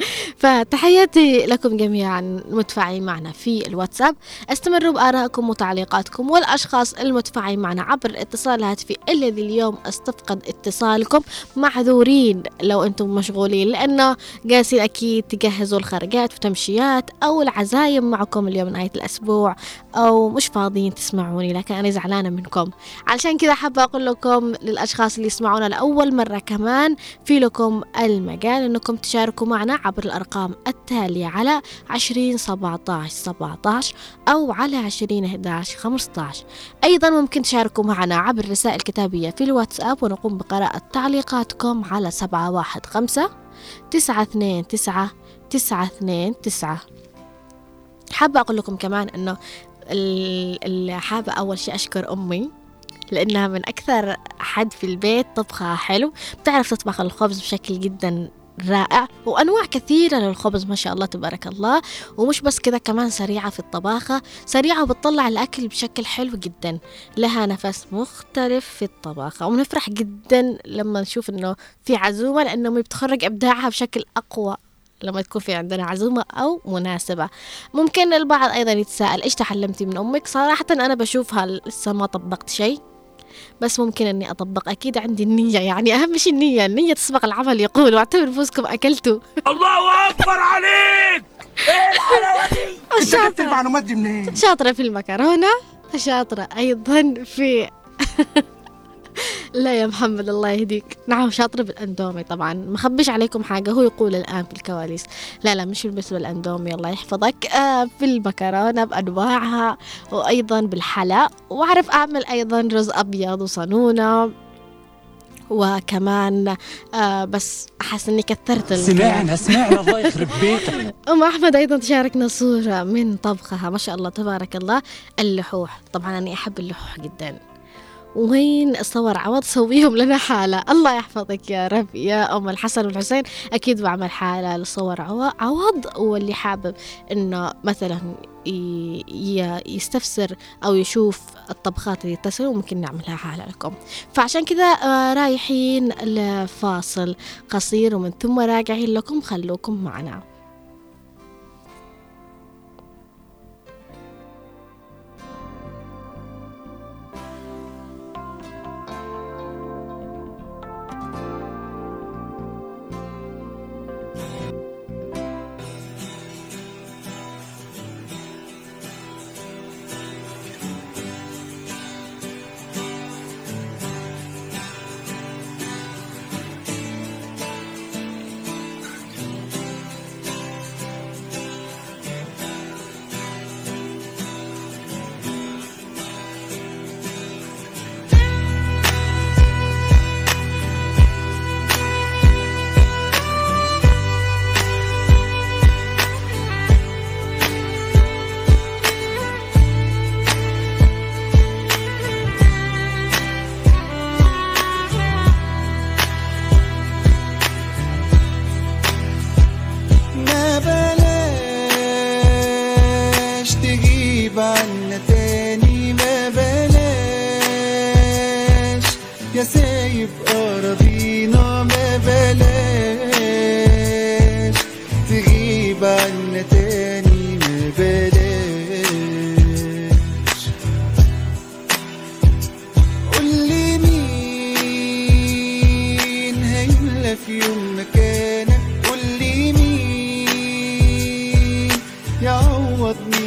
فتحياتي لكم جميعا المتفاعلين معنا في الواتساب. استمروا بآرائكم وتعليقاتكم والأشخاص المتفاعلين معنا عبر الاتصال الهاتفي الذي اليوم استفقد اتصالكم. معذورين لو أنتم مشغولين لأنه جالسين أكيد تجهزوا الخرجات وتمشيات أو العزايم معكم اليوم نهاية الأسبوع أو مش فاضيين تسمعوني لكن أنا زعلانة منكم. علشان كذا حابة أقول لكم للأشخاص اللي يسمعونا لأول مرة كمان في لكم المجال أنكم تشاركوا معنا عبر الأرقام التالية على عشرين سبعة سبعة أو على عشرين 11 15 أيضا ممكن تشاركوا معنا عبر رسائل كتابية في الواتساب ونقوم بقراءة تعليقاتكم على سبعة واحد خمسة تسعة اثنين تسعة تسعة اثنين تسعة. حابة أقول لكم كمان أنه ال- اللي حابة أول شيء أشكر أمي لأنها من أكثر حد في البيت طبخها حلو. بتعرف تطبخ الخبز بشكل جدا رائع وأنواع كثيرة للخبز ما شاء الله تبارك الله. ومش بس كذا كمان سريعة في الطباخة سريعة وبتطلع الأكل بشكل حلو جدا. لها نفس مختلف في الطباخة. ونفرح جدا لما نشوف إنه في عزومة لأنه بتخرج إبداعها بشكل أقوى لما تكون في عندنا عزومة أو مناسبة. ممكن البعض أيضا يتساءل إيش تعلمتي من أمك؟ صراحة أنا بشوفها لسه ما طبقت شيء. بس ممكن إني أطبق. أكيد عندي النية يعني أهم شيء النية النية تسبق العمل يقول واعتبر فوزكم أكلتوا. الله أكبر عليك! إيه الحلاوة دي؟ أنت جبت المعلومات دي منين؟ شاطرة في المكرونة شاطرة أيضا في لا يا محمد الله يهديك. نعم شاطرة بالأندومي طبعا. ما خبيش عليكم حاجة هو يقول الآن في الكواليس. لا لا مش بس بالاندومي الله يحفظك. آه في المكرونة بأنواعها وأيضا بالحلا وأعرف أعمل أيضا رز أبيض وصنونة وكمان آه بس أحس إني كثرت. سمعنا سمعنا الله يخرب بيتك. أم أحمد أيضا تشاركنا صورة من طبخها ما شاء الله تبارك الله. اللحوح طبعا أنا أحب اللحوح جدا. وين صور عوض سويهم لنا حالة؟ الله يحفظك يا رب يا أم الحسن والحسين. أكيد بعمل حالة لصور عو- عوض واللي حابب إنه مثلا يستفسر أو يشوف الطبخات اللي تسوي ممكن نعملها حالة لكم. فعشان كذا آه، رايحين لفاصل قصير ومن ثم راجعين لكم خلوكم معنا. with me.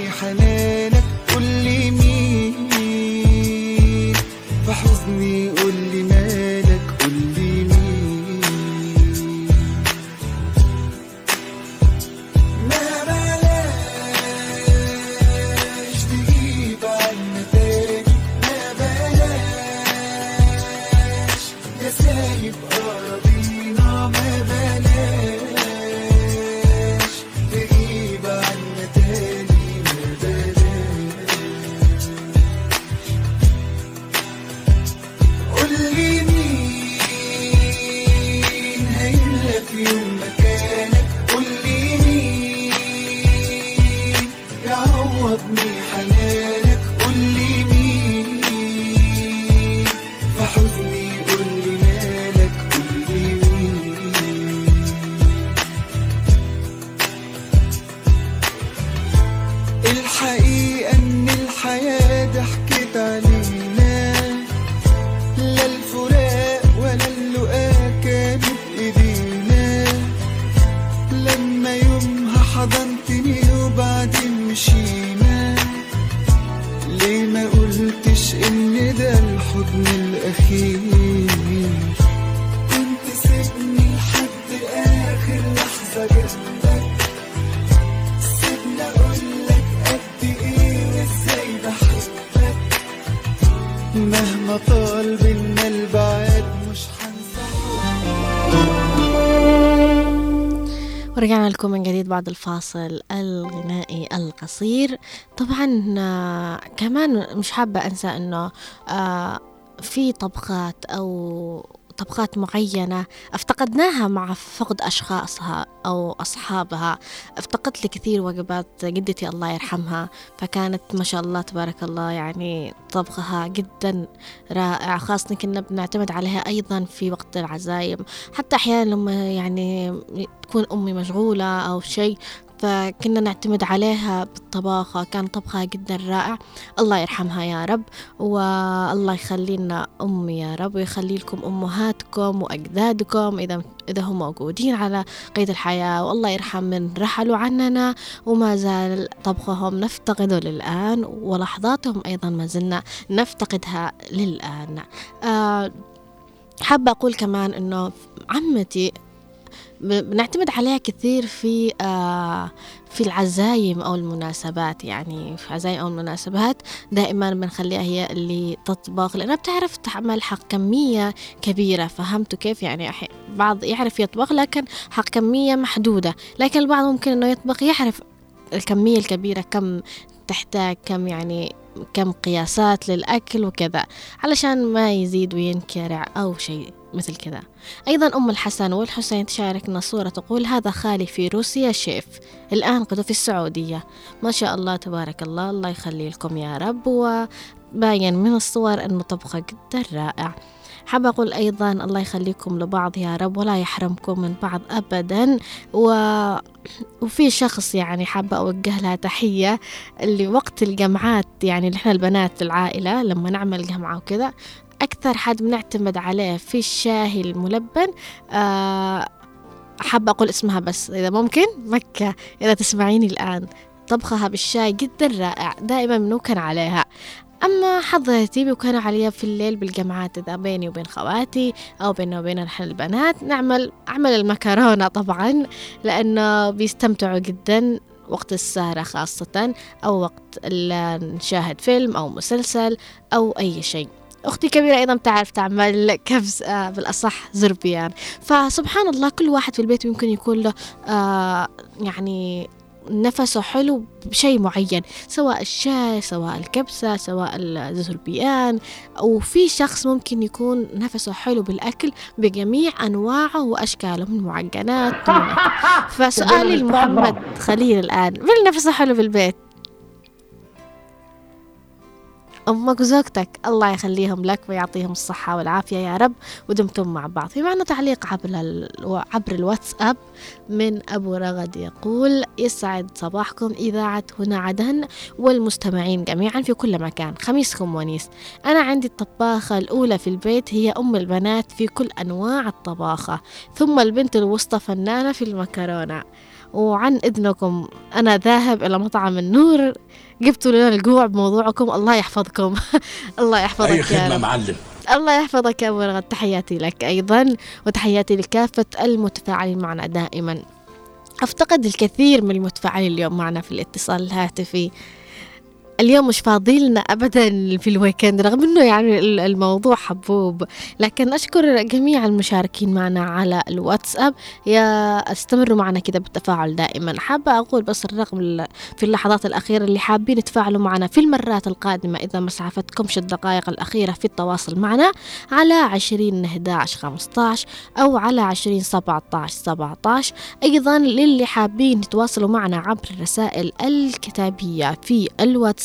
البعاد مش ورجعنا لكم من جديد بعد الفاصل الغنائي القصير. طبعا آه، كمان مش حابة أنسى أنه آه، في طبقات أو طبقات معينة افتقدناها مع فقد أشخاصها أو أصحابها. افتقدت لكثير وجبات جدتي الله يرحمها فكانت ما شاء الله تبارك الله يعني طبخها جدا رائع. خاصة كنا بنعتمد عليها أيضا في وقت العزايم. حتى أحيانا لما يعني تكون أمي مشغولة أو شيء فكنا نعتمد عليها بالطباخة كان طبخها جدا رائع. الله يرحمها يا رب والله يخلي لنا أمي يا رب ويخلي لكم أمهاتكم وأجدادكم إذا إذا هم موجودين على قيد الحياة. والله يرحم من رحلوا عننا وما زال طبخهم نفتقده للآن ولحظاتهم أيضا ما زلنا نفتقدها للآن. آه حابة أقول كمان إنه عمتي بنعتمد عليها كثير في آه في العزايم أو المناسبات. يعني في عزايم أو المناسبات دائما بنخليها هي اللي تطبخ لأنها بتعرف تعمل حق كمية كبيرة. فهمتوا كيف؟ يعني. بعض يعرف يطبخ لكن حق كمية محدودة. لكن البعض ممكن إنه يطبخ يعرف الكمية الكبيرة كم تحتاج كم يعني كم قياسات للأكل وكذا علشان ما يزيد وينكرع أو شيء. مثل كذا. أيضا أم الحسن والحسين تشاركنا صورة تقول هذا خالي في روسيا شيف. الآن قد في السعودية. ما شاء الله تبارك الله. الله يخلي لكم يا رب وباين من الصور أنه طبخة جدا رائع. حابة أقول أيضا الله يخليكم لبعض يا رب ولا يحرمكم من بعض أبدا. و... وفي شخص يعني حابة أوجه لها تحية اللي وقت الجمعات يعني نحن البنات في العائلة لما نعمل جمعة وكذا. أكثر حد بنعتمد عليه في الشاي الملبن آه حابة أقول اسمها بس إذا ممكن مكة إذا تسمعيني الآن. طبخها بالشاي جدا رائع دائما بنوكن عليها. أما حضرتي بيكون عليها في الليل بالجمعات إذا بيني وبين خواتي أو بيننا وبين نحن البنات نعمل أعمل المكرونة طبعا لأنه بيستمتعوا جدا وقت السهرة خاصة أو وقت نشاهد فيلم أو مسلسل أو أي شيء. أختي كبيرة أيضا بتعرف تعمل كبس آه بالأصح زربيان. فسبحان الله كل واحد في البيت يمكن يكون له آه يعني نفسه حلو بشيء معين سواء الشاي سواء الكبسة سواء الزربيان. وفي شخص ممكن يكون نفسه حلو بالأكل بجميع أنواعه وأشكاله من معجنات فسؤالي لمحمد خليل الآن من نفسه حلو بالبيت؟ أمك وزوجتك الله يخليهم لك ويعطيهم الصحة والعافية يا رب ودمتم مع بعض. في معنا تعليق عبر. عبر الواتساب من أبو رغد يقول يسعد صباحكم إذاعة هنا عدن والمستمعين جميعا في كل مكان. خميسكم ونيس. أنا عندي الطباخة الأولى في البيت هي أم البنات في كل أنواع الطباخة. ثم البنت الوسطى فنانة في المكرونة. وعن إذنكم. أنا ذاهب إلى مطعم النور. جبتوا لنا الجوع بموضوعكم. الله يحفظكم. الله يحفظك أي يا خدمة رب. معلم. الله يحفظك يا أبو رغد. تحياتي لك أيضا وتحياتي لكافة المتفاعلين معنا دائما. أفتقد الكثير من المتفاعلين اليوم معنا في الاتصال الهاتفي. اليوم مش فاضيلنا ابدا في الويكند رغم إنه يعني ال- الموضوع حبوب. لكن أشكر جميع المشاركين معنا على الواتساب. يا استمروا معنا كذا بالتفاعل دائما. حابة أقول بس الرقم ال- في اللحظات الأخيرة اللي حابين يتفاعلوا معنا في المرات القادمة إذا ما سعفتكمش الدقائق الأخيرة في التواصل معنا على 20 11 15 أو على 20 17 17 أيضا للي حابين يتواصلوا معنا عبر الرسائل الكتابية في الواتساب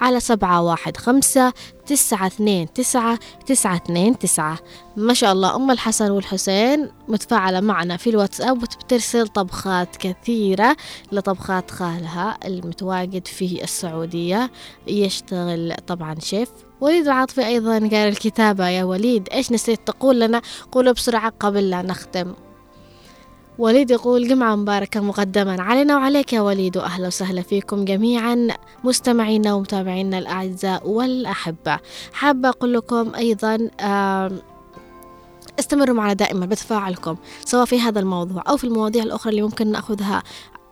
على سبعة واحد خمسة تسعة اثنين تسعة تسعة اثنين تسعة. ما شاء الله أم الحسن والحسين متفاعلة معنا في الواتساب وبترسل طبخات كثيرة لطبخات خالها المتواجد في السعودية. يشتغل طبعا شيف وليد العاطفي أيضا قال الكتابة. يا وليد إيش نسيت تقول لنا؟ قولوا بسرعة قبل لا نختم. وليد يقول جمعة مباركة مقدما علينا وعليك يا وليد وأهلا وسهلا فيكم جميعا مستمعينا ومتابعينا الأعزاء والأحبة. حابة أقول لكم أيضا استمروا معنا دائما بتفاعلكم سواء في هذا الموضوع أو في المواضيع الأخرى اللي ممكن نأخذها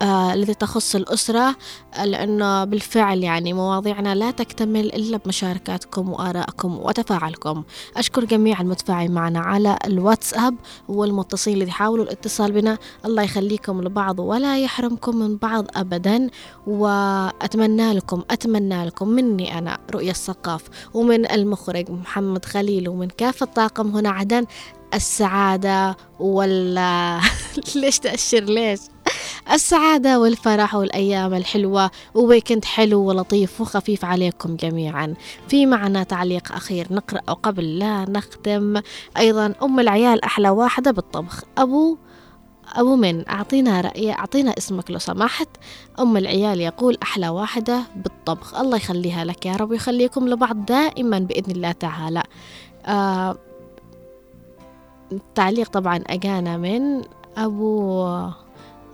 التي تخص الأسرة آه، لأنه بالفعل يعني مواضيعنا لا تكتمل إلا بمشاركاتكم وآرائكم وتفاعلكم. أشكر جميع المتفاعلين معنا على الواتساب والمتصلين اللي يحاولوا الاتصال بنا. الله يخليكم لبعض ولا يحرمكم من بعض أبدا وأتمنى لكم أتمنى لكم مني أنا رؤية الثقاف ومن المخرج محمد خليل ومن كافة طاقم هنا عدن السعادة ولا ليش تأشر ليش؟ السعادة والفرح والأيام الحلوة وويكند حلو ولطيف وخفيف عليكم جميعا. في معنا تعليق أخير نقرأ قبل لا نختم. أيضا أم العيال أحلى واحدة بالطبخ. أبو أبو من أعطينا رأي أعطينا اسمك لو سمحت. أم العيال يقول أحلى واحدة بالطبخ. الله يخليها لك يا رب ويخليكم لبعض دائما بإذن الله تعالى. آه التعليق طبعا أجانا من أبو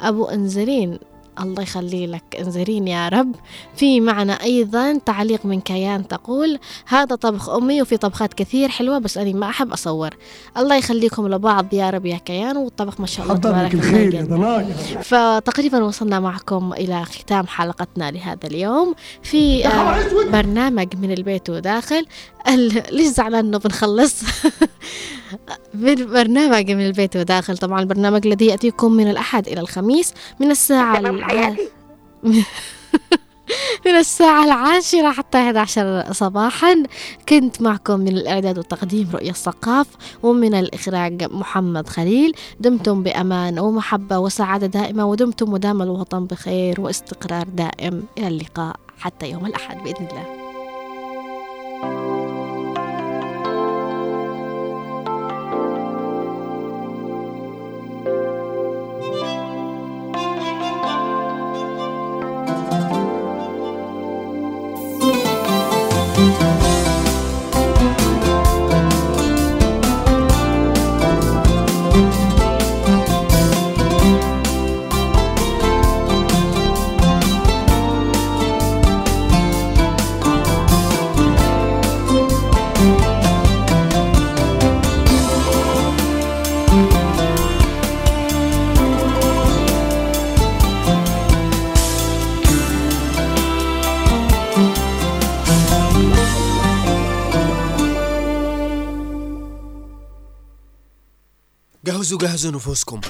أبو أنزرين. الله يخلي لك أنزرين يا رب. في معنا أيضا تعليق من كيان تقول هذا طبخ أمي وفي طبخات كثير حلوة بس أنا ما أحب أصور. الله يخليكم لبعض يا رب يا كيان والطبخ ما شاء الله تبارك الخير فتقريبا وصلنا معكم إلى ختام حلقتنا لهذا اليوم. في آه، برنامج من البيت وداخل. ليش زعلان إنه بنخلص؟ برنامج من البيت وداخل. طبعا البرنامج الذي يأتيكم من الأحد إلى الخميس من الساعة من الساعة العاشرة حتى 11 صباحا. كنت معكم من الإعداد والتقديم رؤية الثقاف ومن الإخراج محمد خليل. دمتم بأمان ومحبة وسعادة دائمة ودمتم ودام الوطن بخير واستقرار دائم. إلى اللقاء حتى يوم الأحد بإذن الله. جهزوا جهزوا نفوسكم.